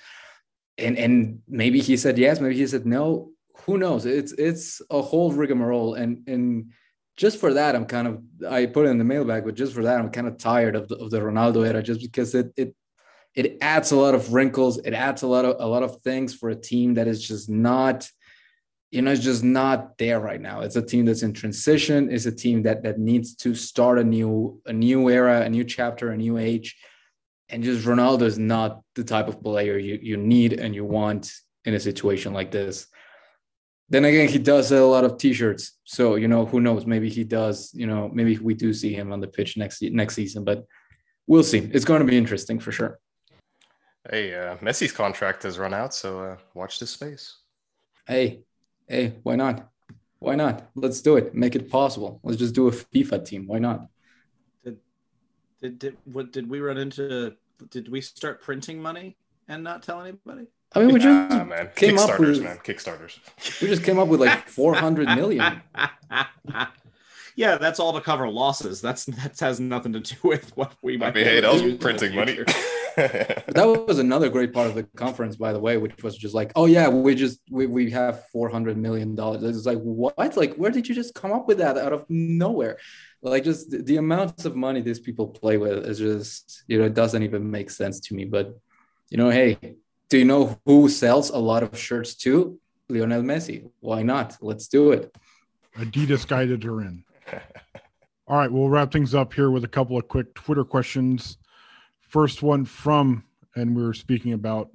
And and maybe he said yes, maybe he said no. Who knows? It's it's a whole rigmarole, and and just for that, I'm kind of I put it in the mailbag, but just for that, I'm kind of tired of the, of the Ronaldo era, just because it it it adds a lot of wrinkles, it adds a lot of a lot of things for a team that is just not you know, it's just not there right now. It's a team that's in transition. It's a team that that needs to start a new a new era, a new chapter, a new age. And just Ronaldo is not the type of player you you need and you want in a situation like this. Then again, he does sell a lot of t-shirts, so you know who knows? Maybe he does. You know, maybe we do see him on the pitch next next season, but we'll see. It's going to be interesting for sure. Hey, uh, Messi's contract has run out, so uh, watch this space. Hey, hey, why not? Why not? Let's do it. Make it possible. Let's just do a FIFA team. Why not? Did did, did what did we run into? Did we start printing money and not tell anybody? I mean, we just ah, man. came up with man. Kickstarters. We just came up with like 400 million. yeah, that's all to cover losses. That's that has nothing to do with what we might. I mean, hey, that was printing money. that was another great part of the conference, by the way, which was just like, oh yeah, we just we, we have four hundred million dollars. It's like what? Like where did you just come up with that out of nowhere? Like just the, the amounts of money these people play with is just you know it doesn't even make sense to me. But you know, hey, do you know who sells a lot of shirts too? Lionel Messi. Why not? Let's do it. Adidas guided her in. All right, we'll wrap things up here with a couple of quick Twitter questions. First one from, and we were speaking about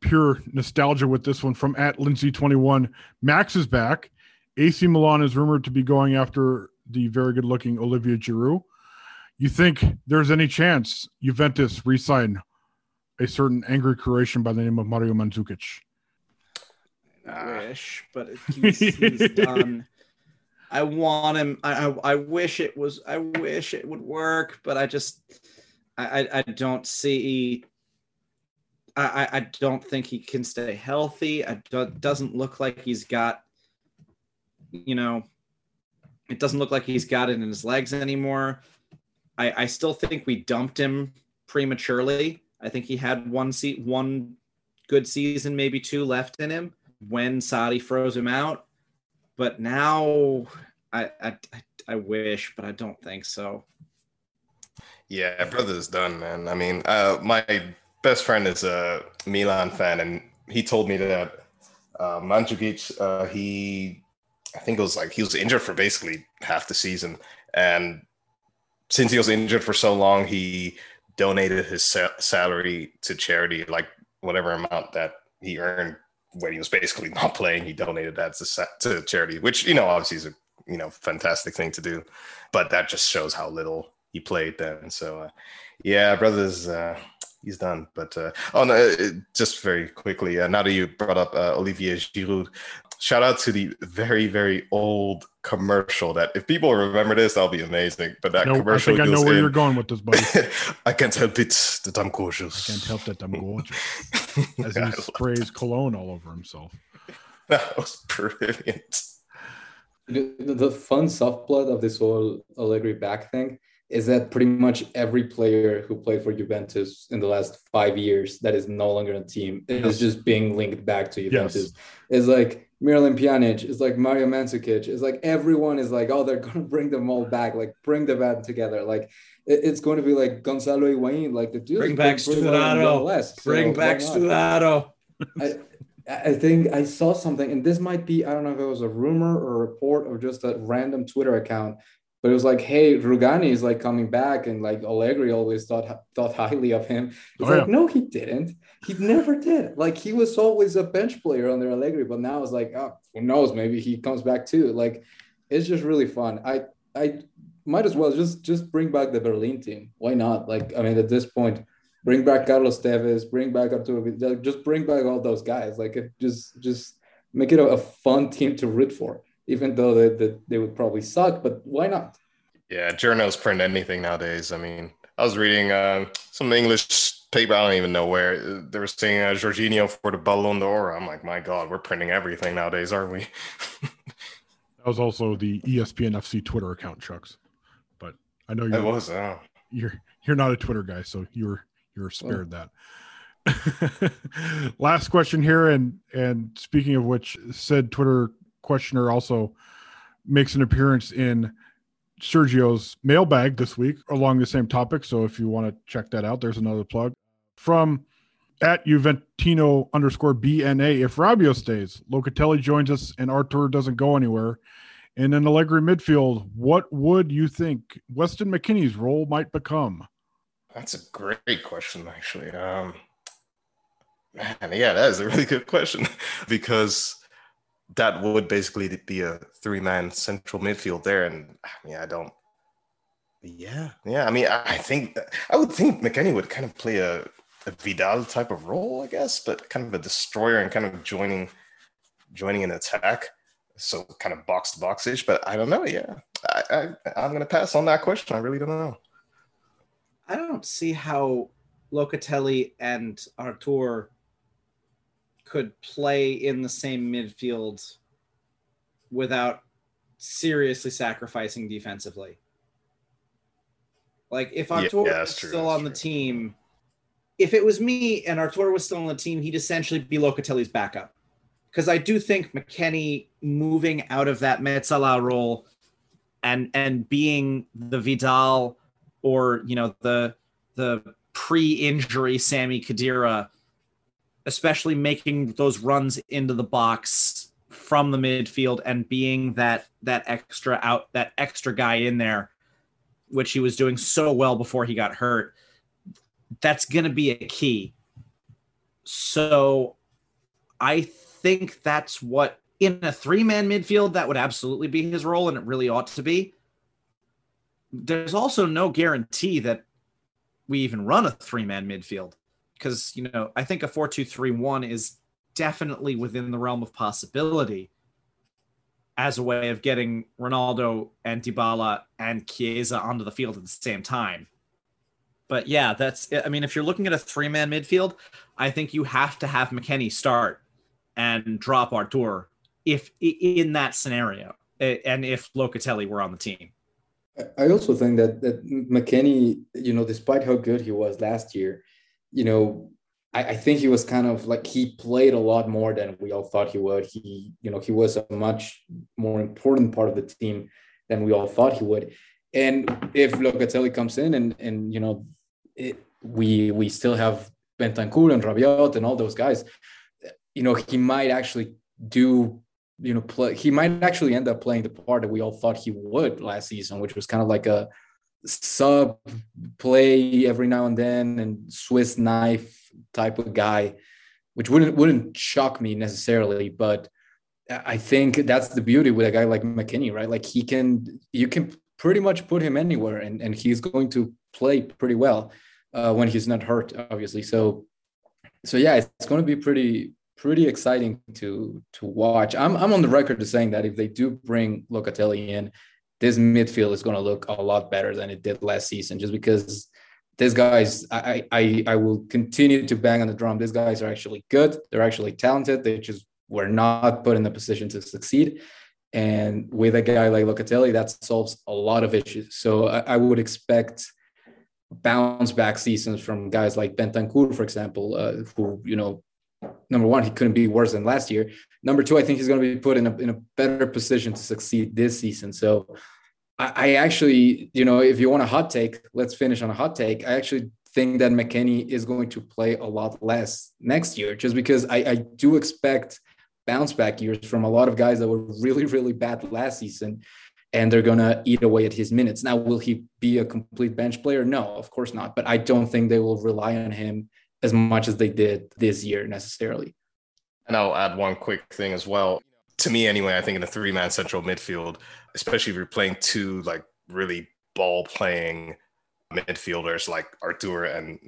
pure nostalgia with this one from at Lindsay21. Max is back. AC Milan is rumored to be going after the very good looking Olivier Giroud. You think there's any chance Juventus resign a certain angry Croatian by the name of Mario Mandzukic? I wish, but he's, he's done. I want him. I, I, I wish it was. I wish it would work, but I just I, I don't see. I, I don't think he can stay healthy. I don't, doesn't look like he's got. You know, it doesn't look like he's got it in his legs anymore. I, I still think we dumped him prematurely. I think he had one seat, one good season, maybe two left in him when Sarri froze him out. But now, I I, I wish, but I don't think so. Yeah, brother's done, man. I mean, uh, my best friend is a Milan fan, and he told me that uh, Mandzukic, uh, he, I think it was like he was injured for basically half the season, and since he was injured for so long, he donated his sa- salary to charity, like whatever amount that he earned when he was basically not playing. He donated that to, to charity, which you know obviously is a you know fantastic thing to do, but that just shows how little he played then. So uh, yeah, brothers, uh, he's done. But uh, oh no, just very quickly, uh, now that you brought up uh, Olivier Giroud, shout out to the very very old commercial. That if people remember this, that'll be amazing. But that no, commercial, I think I know where in, you're going with this, buddy. I can't help it that I'm gorgeous. I can't help that I'm gorgeous. As he sprays cologne all over himself. That was brilliant. The, the fun subplot of this whole Allegri back thing is that pretty much every player who played for Juventus in the last five years that is no longer a team yes. is just being linked back to Juventus. Yes. It's like Miralem Pjanic, it's like Mario Mandzukic, it's like everyone is like, oh, they're gonna bring them all back, like bring the band together. Like it, it's going to be like Gonzalo Higuain, like the dude. Bring back Sturaro. Bring back Sturaro. I, I think I saw something, and this might be, I don't know if it was a rumor or a report or just a random Twitter account, but it was like, hey, Rugani is like coming back, and like Allegri always thought thought highly of him. It's oh, like, yeah. no, he didn't. He never did. Like he was always a bench player under Allegri, but now it's like, oh, who knows? Maybe he comes back too. Like it's just really fun. I I might as well just just bring back the Berlin team. Why not? Like I mean, at this point, bring back Carlos Tevez, bring back Arturo, just bring back all those guys. Like just just make it a, a fun team to root for even though they, they, they would probably suck, but why not? Yeah, journals print anything nowadays. I mean, I was reading uh, some English paper, I don't even know where, they were saying uh, Jorginho for the Ballon d'Or. I'm like, my God, we're printing everything nowadays, aren't we? that was also the ESPN FC Twitter account, Chucks. But I know you're, was, oh. you're, you're not a Twitter guy, so you're, you're spared oh. that. Last question here, and and speaking of which, said Twitter questioner also makes an appearance in Sergio's mailbag this week along the same topic. So if you want to check that out, there's another plug from at Juventino underscore BNA. If Rabiot stays, Locatelli joins us, and Artur doesn't go anywhere. In an Allegri midfield, what would you think Weston McKennie's role might become? That's a great question, actually. Um, man, yeah, that is a really good question because that would basically be a three man central midfield there. And I mean, I don't. Yeah, yeah. I mean, I think I would think McKennie would kind of play a, a Vidal type of role, I guess, but kind of a destroyer and kind of joining joining an attack. So kind of box to box ish, but I don't know. Yeah, I, I I'm gonna pass on that question. I really don't know. I don't see how Locatelli and Artur could play in the same midfield without seriously sacrificing defensively. Like if Artur yeah, was true, still on true. the team, if it was me and Artur was still on the team, he'd essentially be Locatelli's backup. Because I do think McKennie moving out of that Mezzala role and and being the Vidal or you know the the pre-injury Sami Khedira especially making those runs into the box from the midfield and being that that extra out that extra guy in there which he was doing so well before he got hurt. That's going to be a key. So i think that's what in a three man midfield that would absolutely be his role and it really ought to be. There's also no guarantee that we even run a three man midfield because you know I think a four two three one is definitely within the realm of possibility as a way of getting Ronaldo and Dybala and Chiesa onto the field at the same time. But yeah, that's I mean, if you're looking at a three man midfield, I think you have to have McKennie start and drop Artur if in that scenario, and if Locatelli were on the team. I also think that that McKennie, you know, despite how good he was last year, you know, I, I, think he was kind of like he played a lot more than we all thought he would. He, you know, he was a much more important part of the team than we all thought he would. And if Locatelli comes in and and you know, it, we we still have Bentancur and Rabiot and all those guys, you know, he might actually do you know play he might actually end up playing the part that we all thought he would last season which was kind of like a sub play every now and then and Swiss knife type of guy, which wouldn't wouldn't shock me necessarily, but I think that's the beauty with a guy like McKennie, right? Like he can you can pretty much put him anywhere and, and he's going to play pretty well. uh, when he's not hurt, obviously. So, so yeah, it's going to be pretty pretty exciting to to watch. I'm I'm on the record to saying that if they do bring Locatelli in, this midfield is going to look a lot better than it did last season, just because these guys I, I i will continue to bang on the drum. These guys are actually good. They're actually talented. They just were not put in the position to succeed. And with a guy like locatelli that solves a lot of issues. So i, I would expect bounce back seasons from guys like bentancur for example uh, who you know number one he couldn't be worse than last year number two i think he's going to be put in a, in a better position to succeed this season so I, actually, you know, if you want a hot take, let's finish on a hot take. I actually think that McKennie is going to play a lot less next year, just because I, I do expect bounce back years from a lot of guys that were really, really bad last season, and they're gonna eat away at his minutes. Now, will he be a complete bench player? No, of course not. But I don't think they will rely on him as much as they did this year necessarily. And I'll add one quick thing as well. To me, anyway, I think in a three-man central midfield, especially if you're playing two like really ball playing midfielders like Artur and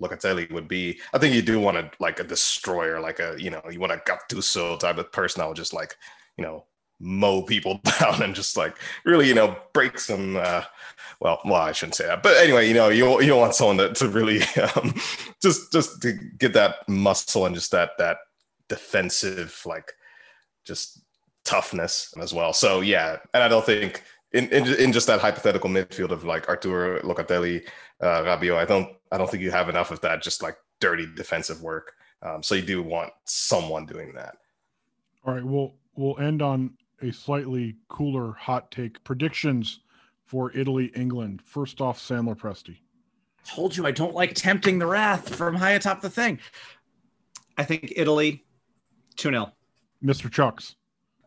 Locatelli would be. I think you do want to like a destroyer, like a you know you want a Gattuso type of person that will just like you know mow people down and just like really you know break some. Uh, well, well, I shouldn't say that, but anyway, you know you you want someone that to really um, just just to get that muscle and just that that defensive like just toughness as well. So yeah, and I don't think in, in, in just that hypothetical midfield of like Arturo Locatelli, uh, Rabiot, I don't I don't think you have enough of that just like dirty defensive work. Um, so you do want someone doing that. All right, we'll we'll end on a slightly cooler hot take predictions for Italy England. First off, Sam Lopresti. Told you I don't like tempting the wrath from high atop the thing. I think Italy 2 0. Mr. Chucks.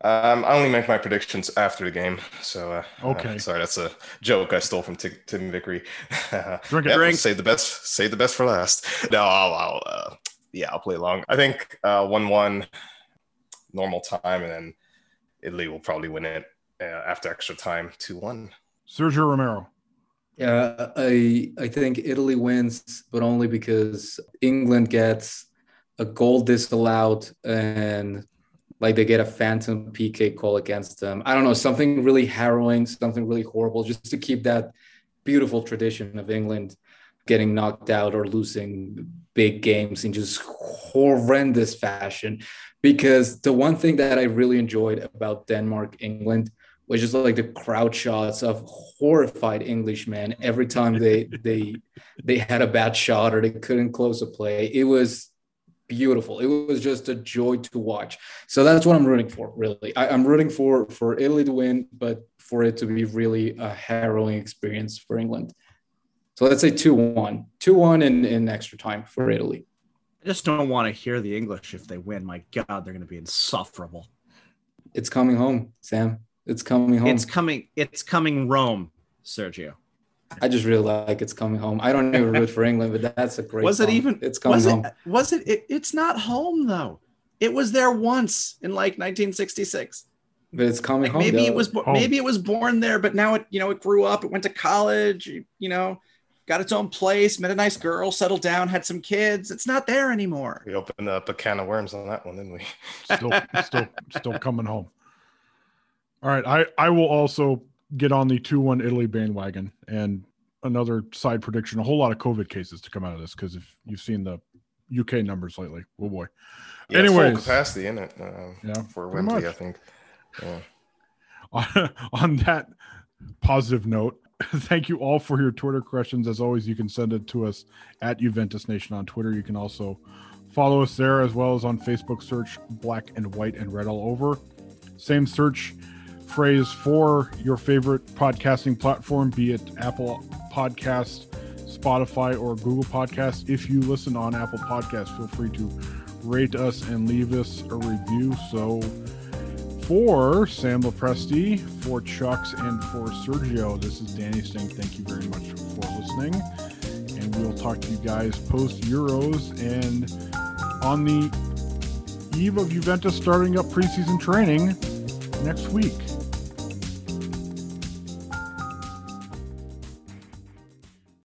Um, I only make my predictions after the game, so uh, okay. Uh, sorry, that's a joke I stole from T- Tim Vickery. drink a drink. Save the best. Save the best for last. No, I'll, I'll uh, yeah, I'll play along. I think uh, one-one, normal time, and then Italy will probably win it uh, after extra time, two-one. Sergio Romero. Yeah, I I think Italy wins, but only because England gets a goal disallowed and like they get a phantom PK call against them. I don't know, something really harrowing, something really horrible, just to keep that beautiful tradition of England getting knocked out or losing big games in just horrendous fashion. Because the one thing that I really enjoyed about Denmark, England, was just like the crowd shots of horrified Englishmen every time they they they had a bad shot or they couldn't close a play. It was beautiful. It was just a joy to watch. So that's what I'm rooting for, really. I, am rooting for for Italy to win, but for it to be really a harrowing experience for England. So let's say 2 1. 2 1 in, in extra time for Italy. I just don't want to hear the English if they win. My God, they're going to be insufferable. It's coming home, Sam. It's coming home. It's coming. It's coming Rome, Sergio. I just really like it's coming home. I don't even root for England, but that's a great. Was song. it even? It's coming was home. It, was it, it? It's not home though. It was there once in like 1966. But it's coming like home. Maybe though. it was. Home. Maybe it was born there, but now it. You know, it grew up. It went to college. You know, got its own place. Met a nice girl. Settled down. Had some kids. It's not there anymore. We opened up a can of worms on that one, didn't we? Still, still, still coming home. All right, I I will also get on the two one Italy bandwagon and another side prediction: a whole lot of COVID cases to come out of this because if you've seen the UK numbers lately, oh boy. Yeah, Anyways, full capacity in it. Uh, Yeah, for pretty Wembley, much. I think. Yeah. on, on that positive note, thank you all for your Twitter questions. As always, you can send it to us at Juventus Nation on Twitter. You can also follow us there as well as on Facebook. Search Black and White and Red all over. Same search phrase for your favorite podcasting platform, be it Apple Podcast, Spotify, or Google Podcast. If you listen on Apple Podcast, feel free to rate us and leave us a review. So for Sam Lopresti, for Chucks, and for Sergio, this is Danny saying thank you very much for listening. And we'll talk to you guys post Euros and on the eve of Juventus starting up preseason training next week.